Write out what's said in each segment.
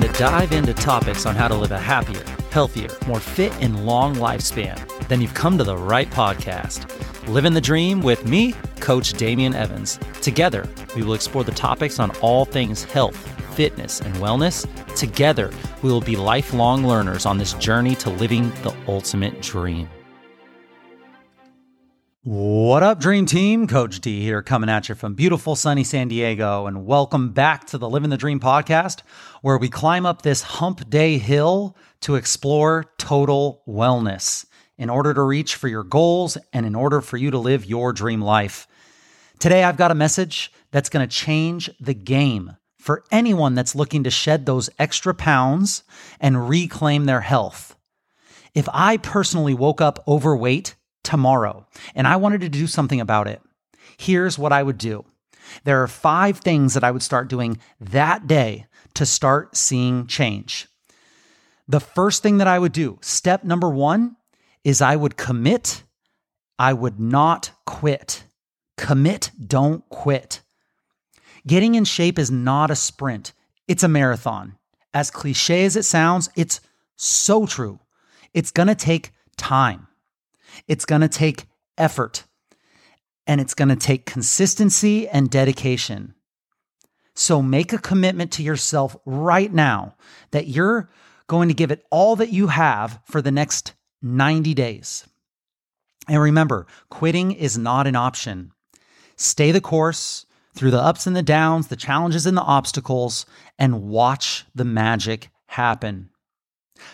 looking to dive into topics on how to live a happier, healthier, more fit, and long lifespan, then you've come to the right podcast. Living the Dream with me, Coach Damien Evans. Together, we will explore the topics on all things health, fitness, and wellness. Together, we will be lifelong learners on this journey to living the ultimate dream. What up, Dream Team? Coach D here, coming at you from beautiful sunny San Diego, and welcome back to the Living the Dream podcast, where we climb up this hump day hill to explore total wellness in order to reach for your goals and in order for you to live your dream life. Today, I've got a message that's going to change the game for anyone that's looking to shed those extra pounds and reclaim their health. If I personally woke up overweight tomorrow and I wanted to do something about it, here's what I would do. There are five things that I would start doing that day to start seeing change. The first thing that I would do, step number one, is I would commit. I would not quit. Commit, don't quit. Getting in shape is not a sprint, it's a marathon. As cliche as it sounds, it's so true. It's gonna take time. It's going to take effort and it's going to take consistency and dedication. So make a commitment to yourself right now that you're going to give it all that you have for the next 90 days. And remember, quitting is not an option. Stay the course through the ups and the downs, the challenges and the obstacles, and watch the magic happen.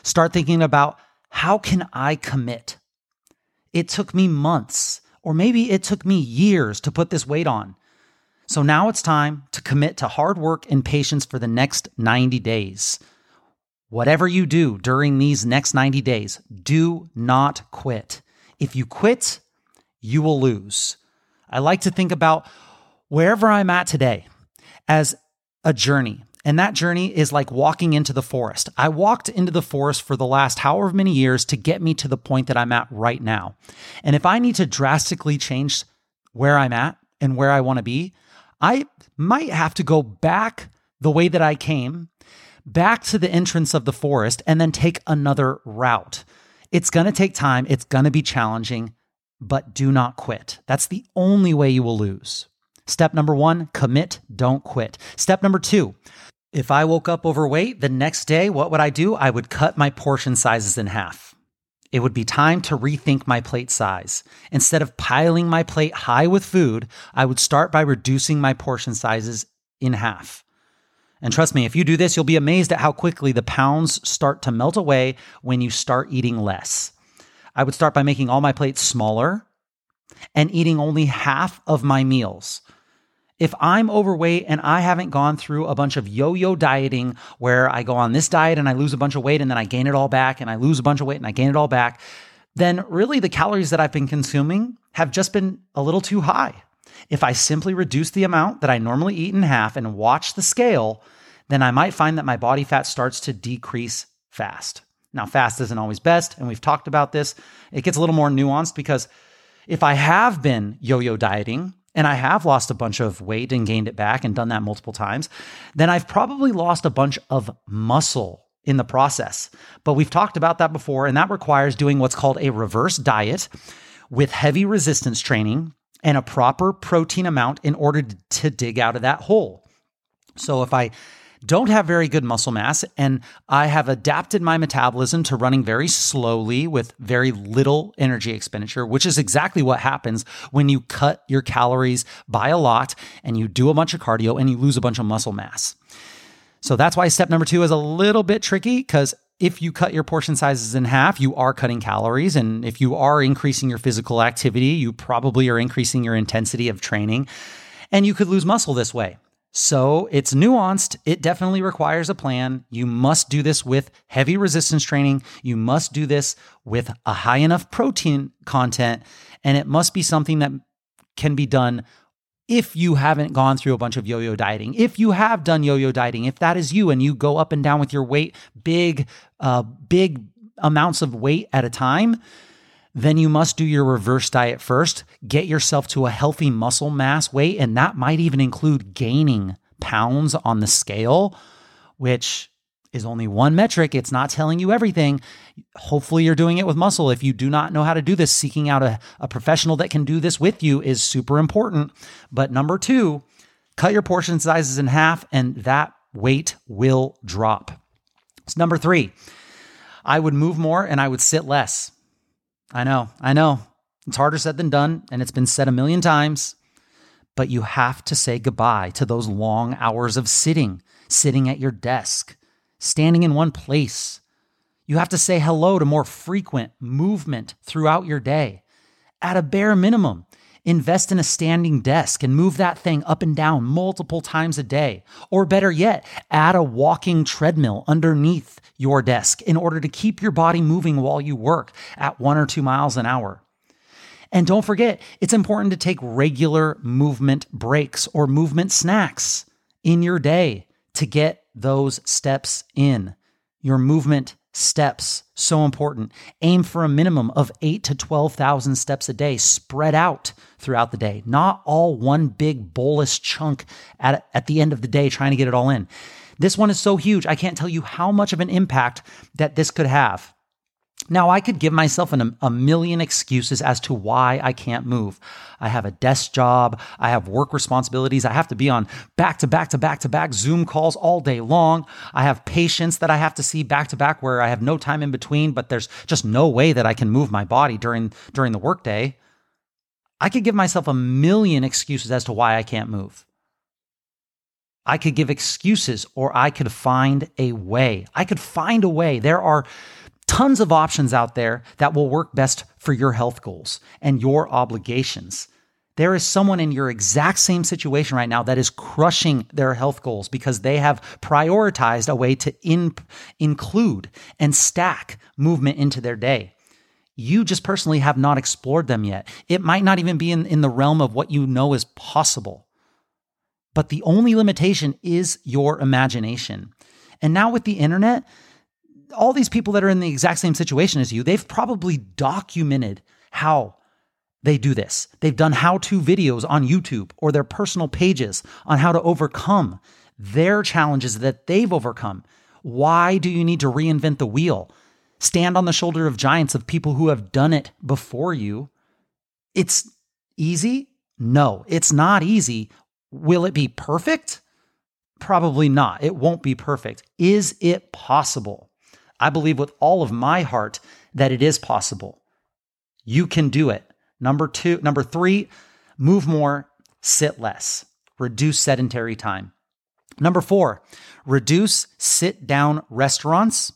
Start thinking about how can I commit? It took me months, or maybe it took me years to put this weight on. So now it's time to commit to hard work and patience for the next 90 days. Whatever you do during these next 90 days, do not quit. If you quit, you will lose. I like to think about wherever I'm at today as a journey. And that journey is like walking into the forest. I walked into the forest for the last however many years to get me to the point that I'm at right now. And if I need to drastically change where I'm at and where I want to be, I might have to go back the way that I came, back to the entrance of the forest, and then take another route. It's going to take time, it's going to be challenging, but do not quit. That's the only way you will lose. Step number one commit, don't quit. Step number two if I woke up overweight the next day, what would I do? I would cut my portion sizes in half. It would be time to rethink my plate size. Instead of piling my plate high with food, I would start by reducing my portion sizes in half. And trust me, if you do this, you'll be amazed at how quickly the pounds start to melt away when you start eating less. I would start by making all my plates smaller and eating only half of my meals. If I'm overweight and I haven't gone through a bunch of yo yo dieting where I go on this diet and I lose a bunch of weight and then I gain it all back and I lose a bunch of weight and I gain it all back, then really the calories that I've been consuming have just been a little too high. If I simply reduce the amount that I normally eat in half and watch the scale, then I might find that my body fat starts to decrease fast. Now, fast isn't always best, and we've talked about this. It gets a little more nuanced because if I have been yo yo dieting and I have lost a bunch of weight and gained it back and done that multiple times, then I've probably lost a bunch of muscle in the process. But we've talked about that before, and that requires doing what's called a reverse diet with heavy resistance training and a proper protein amount in order to dig out of that hole. So if I don't have very good muscle mass, and I have adapted my metabolism to running very slowly with very little energy expenditure, which is exactly what happens when you cut your calories by a lot and you do a bunch of cardio and you lose a bunch of muscle mass. So that's why step number two is a little bit tricky because if you cut your portion sizes in half, you are cutting calories. And if you are increasing your physical activity, you probably are increasing your intensity of training. And you could lose muscle this way. So it's nuanced. It definitely requires a plan. You must do this with heavy resistance training. You must do this with a high enough protein content. And it must be something that can be done if you haven't gone through a bunch of yo yo dieting. If you have done yo yo dieting, if that is you and you go up and down with your weight, big, uh, big amounts of weight at a time, then you must do your reverse diet first. Get yourself to a healthy muscle mass weight, and that might even include gaining pounds on the scale, which is only one metric. It's not telling you everything. Hopefully, you're doing it with muscle. If you do not know how to do this, seeking out a, a professional that can do this with you is super important. But number two, cut your portion sizes in half, and that weight will drop. So number three, I would move more and I would sit less. I know, I know. It's harder said than done, and it's been said a million times, but you have to say goodbye to those long hours of sitting, sitting at your desk, standing in one place. You have to say hello to more frequent movement throughout your day. At a bare minimum, invest in a standing desk and move that thing up and down multiple times a day. Or better yet, add a walking treadmill underneath your desk in order to keep your body moving while you work at one or two miles an hour. And don't forget, it's important to take regular movement breaks or movement snacks in your day to get those steps in. Your movement steps, so important. Aim for a minimum of 8 to 12,000 steps a day spread out throughout the day, not all one big bolus chunk at, at the end of the day trying to get it all in. This one is so huge. I can't tell you how much of an impact that this could have. Now, I could give myself an, a million excuses as to why I can't move. I have a desk job. I have work responsibilities. I have to be on back to back to back to back Zoom calls all day long. I have patients that I have to see back to back where I have no time in between, but there's just no way that I can move my body during, during the workday. I could give myself a million excuses as to why I can't move. I could give excuses or I could find a way. I could find a way. There are tons of options out there that will work best for your health goals and your obligations. There is someone in your exact same situation right now that is crushing their health goals because they have prioritized a way to in, include and stack movement into their day. You just personally have not explored them yet. It might not even be in, in the realm of what you know is possible. But the only limitation is your imagination. And now with the internet, all these people that are in the exact same situation as you, they've probably documented how they do this. They've done how to videos on YouTube or their personal pages on how to overcome their challenges that they've overcome. Why do you need to reinvent the wheel? Stand on the shoulder of giants of people who have done it before you. It's easy? No, it's not easy. Will it be perfect? Probably not. It won't be perfect. Is it possible? I believe with all of my heart that it is possible. You can do it. Number two, number three, move more, sit less, reduce sedentary time. Number four, reduce sit down restaurants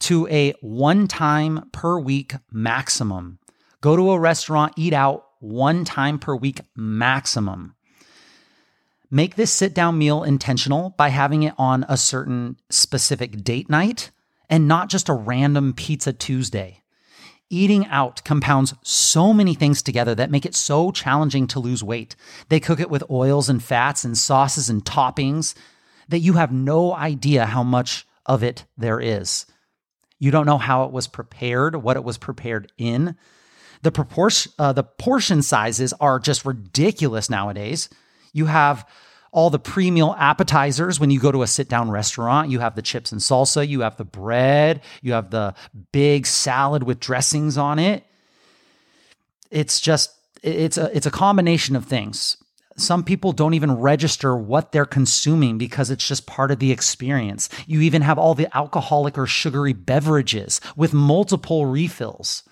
to a one time per week maximum. Go to a restaurant, eat out one time per week maximum. Make this sit down meal intentional by having it on a certain specific date night and not just a random pizza Tuesday. Eating out compounds so many things together that make it so challenging to lose weight. They cook it with oils and fats and sauces and toppings that you have no idea how much of it there is. You don't know how it was prepared, what it was prepared in. The proportion, uh, the portion sizes are just ridiculous nowadays. You have all the pre meal appetizers when you go to a sit down restaurant. You have the chips and salsa, you have the bread, you have the big salad with dressings on it. It's just, it's a, it's a combination of things. Some people don't even register what they're consuming because it's just part of the experience. You even have all the alcoholic or sugary beverages with multiple refills.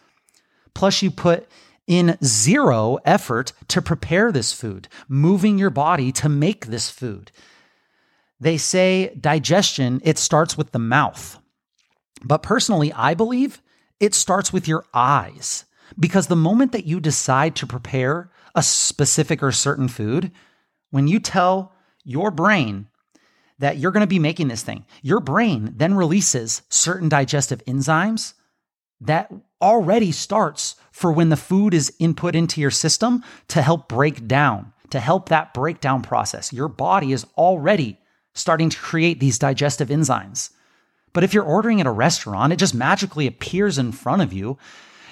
Plus, you put in zero effort to prepare this food, moving your body to make this food. They say digestion, it starts with the mouth. But personally, I believe it starts with your eyes. Because the moment that you decide to prepare a specific or certain food, when you tell your brain that you're going to be making this thing, your brain then releases certain digestive enzymes that already starts for when the food is input into your system to help break down, to help that breakdown process. Your body is already starting to create these digestive enzymes. But if you're ordering at a restaurant, it just magically appears in front of you.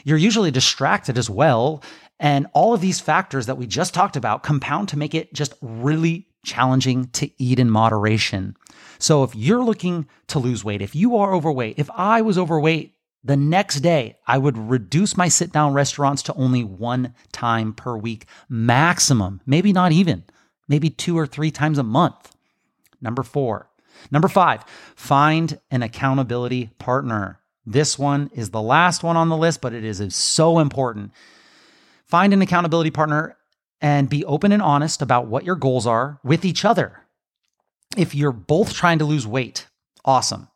You're usually distracted as well. And all of these factors that we just talked about compound to make it just really challenging to eat in moderation. So if you're looking to lose weight, if you are overweight, if I was overweight, the next day I would reduce my sit down restaurants to only one time per week maximum, maybe not even, maybe two or three times a month. Number four. Number five, find an accountability partner. This one is the last one on the list, but it is so important. Find an accountability partner and be open and honest about what your goals are with each other. If you're both trying to lose weight, awesome.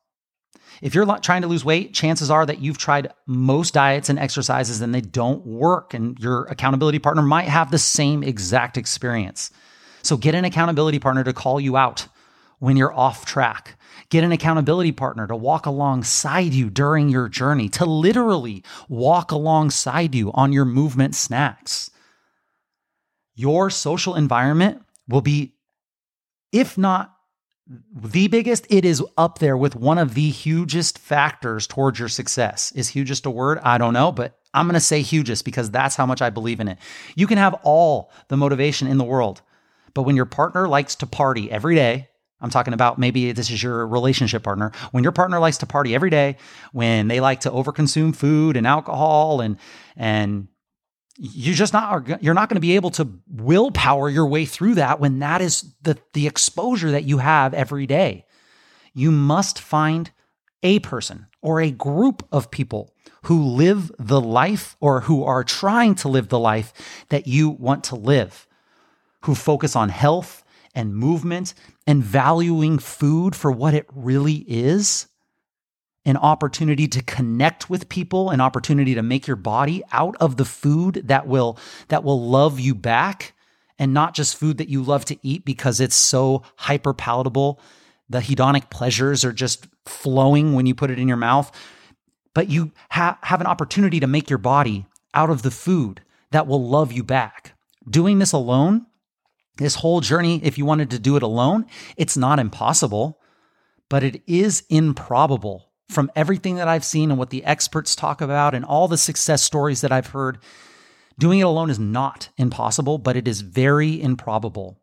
If you're trying to lose weight, chances are that you've tried most diets and exercises and they don't work, and your accountability partner might have the same exact experience. So get an accountability partner to call you out when you're off track. Get an accountability partner to walk alongside you during your journey, to literally walk alongside you on your movement snacks. Your social environment will be, if not the biggest, it is up there with one of the hugest factors towards your success. Is hugest a word? I don't know, but I'm going to say hugest because that's how much I believe in it. You can have all the motivation in the world, but when your partner likes to party every day, I'm talking about maybe this is your relationship partner. When your partner likes to party every day, when they like to overconsume food and alcohol and and you just not you're not going to be able to willpower your way through that when that is the the exposure that you have every day. You must find a person or a group of people who live the life or who are trying to live the life that you want to live, who focus on health and movement and valuing food for what it really is an opportunity to connect with people an opportunity to make your body out of the food that will that will love you back and not just food that you love to eat because it's so hyper palatable. The hedonic pleasures are just flowing when you put it in your mouth. But you ha- have an opportunity to make your body out of the food that will love you back. Doing this alone this whole journey, if you wanted to do it alone, it's not impossible, but it is improbable from everything that I've seen and what the experts talk about and all the success stories that I've heard. Doing it alone is not impossible, but it is very improbable.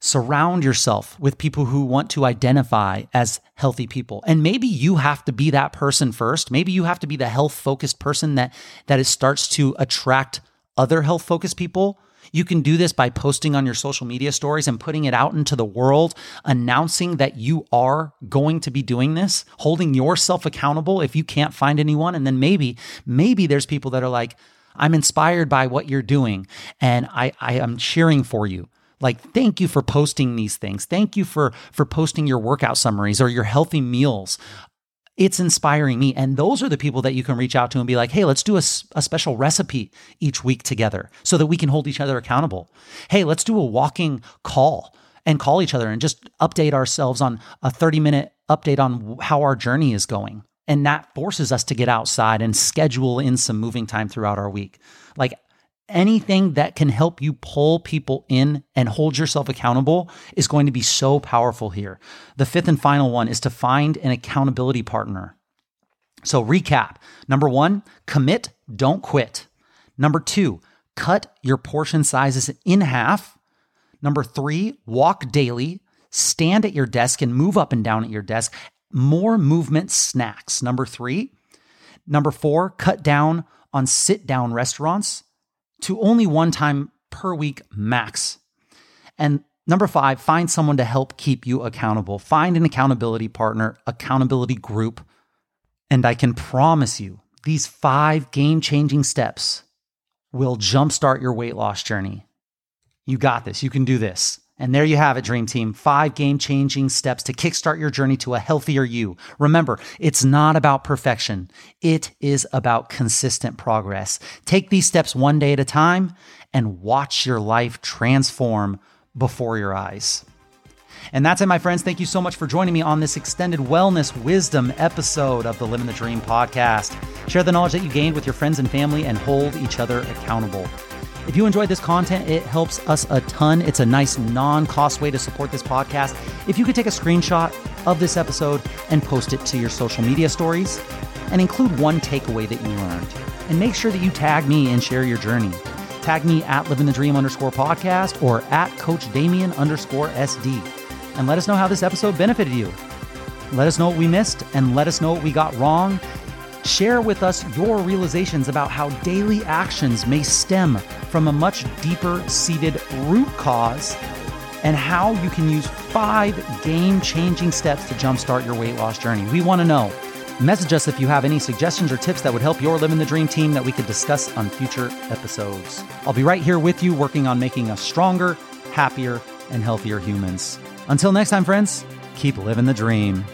Surround yourself with people who want to identify as healthy people. And maybe you have to be that person first. Maybe you have to be the health focused person that, that it starts to attract other health focused people you can do this by posting on your social media stories and putting it out into the world, announcing that you are going to be doing this, holding yourself accountable if you can't find anyone. And then maybe, maybe there's people that are like, I'm inspired by what you're doing and I, I am cheering for you. Like thank you for posting these things. Thank you for for posting your workout summaries or your healthy meals it's inspiring me. And those are the people that you can reach out to and be like, hey, let's do a, a, special recipe each week together so that we can hold each other accountable. Hey, let's do a walking call and call each other and just update ourselves on a 30 minute update on how our journey is going. And that forces us to get outside and schedule in some moving time throughout our week. Like anything that can help you pull people in and hold yourself accountable is going to be so powerful here. The fifth and final one is to find an accountability partner. So, recap number one, commit, don't quit. Number two, cut your portion sizes in half. Number three, walk daily, stand at your desk and move up and down at your desk. More movement snacks. Number three. Number four, cut down on sit down restaurants to only one time per week max. And number five, find someone to help keep you accountable. Find an accountability partner, accountability group. And I can promise you, these five game changing steps will jumpstart your weight loss journey. You got this. You can do this. And there you have it, Dream Team. Five game changing steps to kickstart your journey to a healthier you. Remember, it's not about perfection, it is about consistent progress. Take these steps one day at a time and watch your life transform before your eyes. And that's it, my friends. Thank you so much for joining me on this extended wellness wisdom episode of the Living the Dream podcast. Share the knowledge that you gained with your friends and family and hold each other accountable. If you enjoyed this content, it helps us a ton. It's a nice non cost way to support this podcast. If you could take a screenshot of this episode and post it to your social media stories and include one takeaway that you learned, and make sure that you tag me and share your journey. Tag me at living the dream underscore podcast or at coach Damien underscore SD. And let us know how this episode benefited you. Let us know what we missed and let us know what we got wrong. Share with us your realizations about how daily actions may stem from a much deeper seated root cause and how you can use five game changing steps to jumpstart your weight loss journey. We want to know. Message us if you have any suggestions or tips that would help your Living the Dream team that we could discuss on future episodes. I'll be right here with you, working on making us stronger, happier, and healthier humans. Until next time, friends, keep living the dream.